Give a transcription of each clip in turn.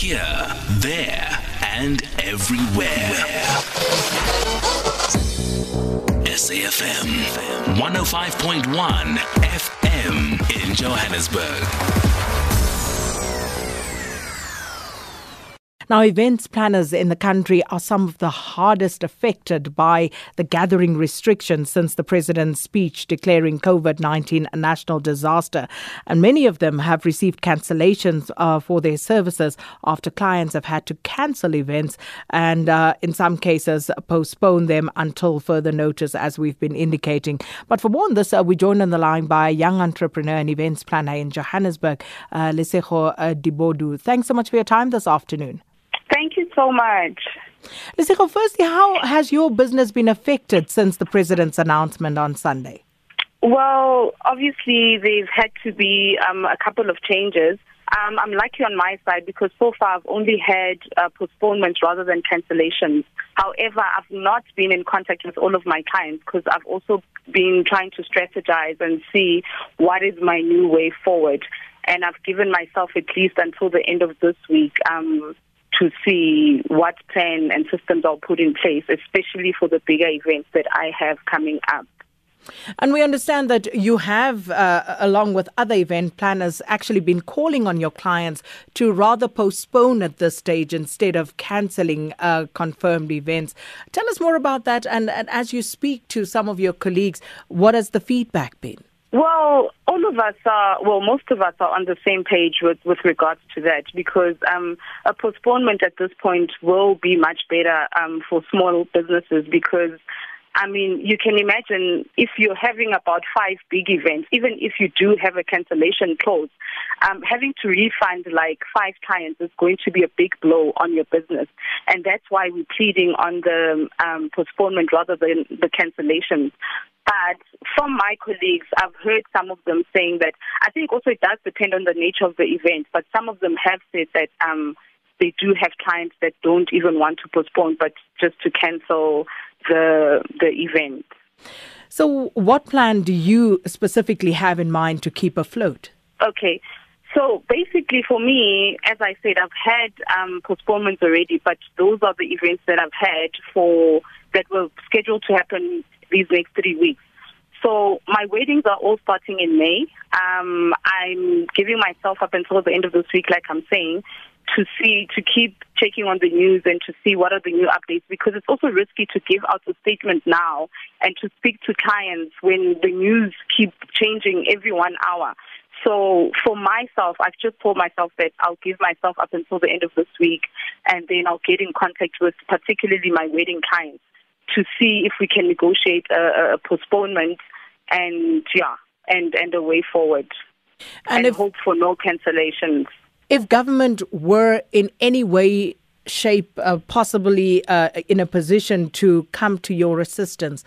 Here, there, and everywhere. SAFM 105.1 FM in Johannesburg. Now, events planners in the country are some of the hardest affected by the gathering restrictions since the president's speech declaring COVID 19 a national disaster. And many of them have received cancellations uh, for their services after clients have had to cancel events and, uh, in some cases, postpone them until further notice, as we've been indicating. But for more on this, uh, we're joined on the line by a young entrepreneur and events planner in Johannesburg, uh, Lesego uh, Dibodu. Thanks so much for your time this afternoon. Thank you so much. Lesego, firstly, how has your business been affected since the president's announcement on Sunday? Well, obviously, there's had to be um, a couple of changes. Um, I'm lucky on my side because so far I've only had uh, postponements rather than cancellations. However, I've not been in contact with all of my clients because I've also been trying to strategize and see what is my new way forward. And I've given myself at least until the end of this week um, to see what plan and systems I'll put in place, especially for the bigger events that I have coming up. And we understand that you have, uh, along with other event planners, actually been calling on your clients to rather postpone at this stage instead of cancelling uh, confirmed events. Tell us more about that. And, and as you speak to some of your colleagues, what has the feedback been? Well, all of us are, well, most of us are on the same page with, with regards to that because um, a postponement at this point will be much better um, for small businesses because I mean, you can imagine if you're having about five big events, even if you do have a cancellation clause, um, having to refund like five clients is going to be a big blow on your business. And that's why we're pleading on the um, postponement rather than the cancellation. But from my colleagues, I've heard some of them saying that I think also it does depend on the nature of the event, but some of them have said that um, they do have clients that don't even want to postpone, but just to cancel the the event. So, what plan do you specifically have in mind to keep afloat? Okay. So basically, for me, as I said, I've had um, postponements already, but those are the events that I've had for that were scheduled to happen these next three weeks. So my weddings are all starting in May. Um, I'm giving myself up until the end of this week, like I'm saying, to see, to keep checking on the news and to see what are the new updates because it's also risky to give out a statement now and to speak to clients when the news keep changing every one hour. So for myself, I've just told myself that I'll give myself up until the end of this week and then I'll get in contact with particularly my wedding clients to see if we can negotiate a, a postponement and yeah, and, and a way forward. And, and if, hope for no cancellations. If government were in any way, shape, uh, possibly uh, in a position to come to your assistance,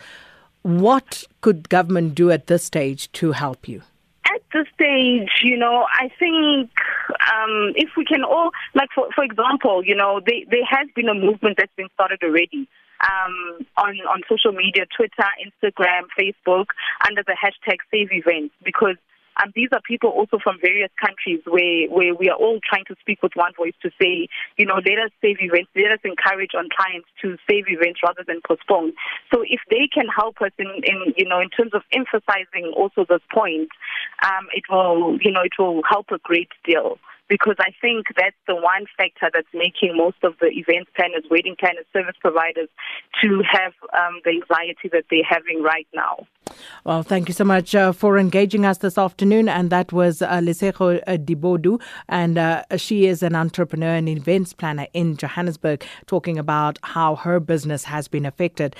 what could government do at this stage to help you? At this stage, you know, I think um, if we can all, like for for example, you know, they, there has been a movement that's been started already um, on on social media, Twitter, Instagram, Facebook, under the hashtag Save Events because. Um, these are people also from various countries where, where we are all trying to speak with one voice to say, you know, let us save events, let us encourage on clients to save events rather than postpone. So if they can help us in, in you know, in terms of emphasizing also this point, um, it will, you know, it will help a great deal because I think that's the one factor that's making most of the event planners, wedding planners, service providers to have um, the anxiety that they're having right now. Well, thank you so much uh, for engaging us this afternoon. And that was uh, Lesego uh, Dibodu, and uh, she is an entrepreneur and events planner in Johannesburg, talking about how her business has been affected.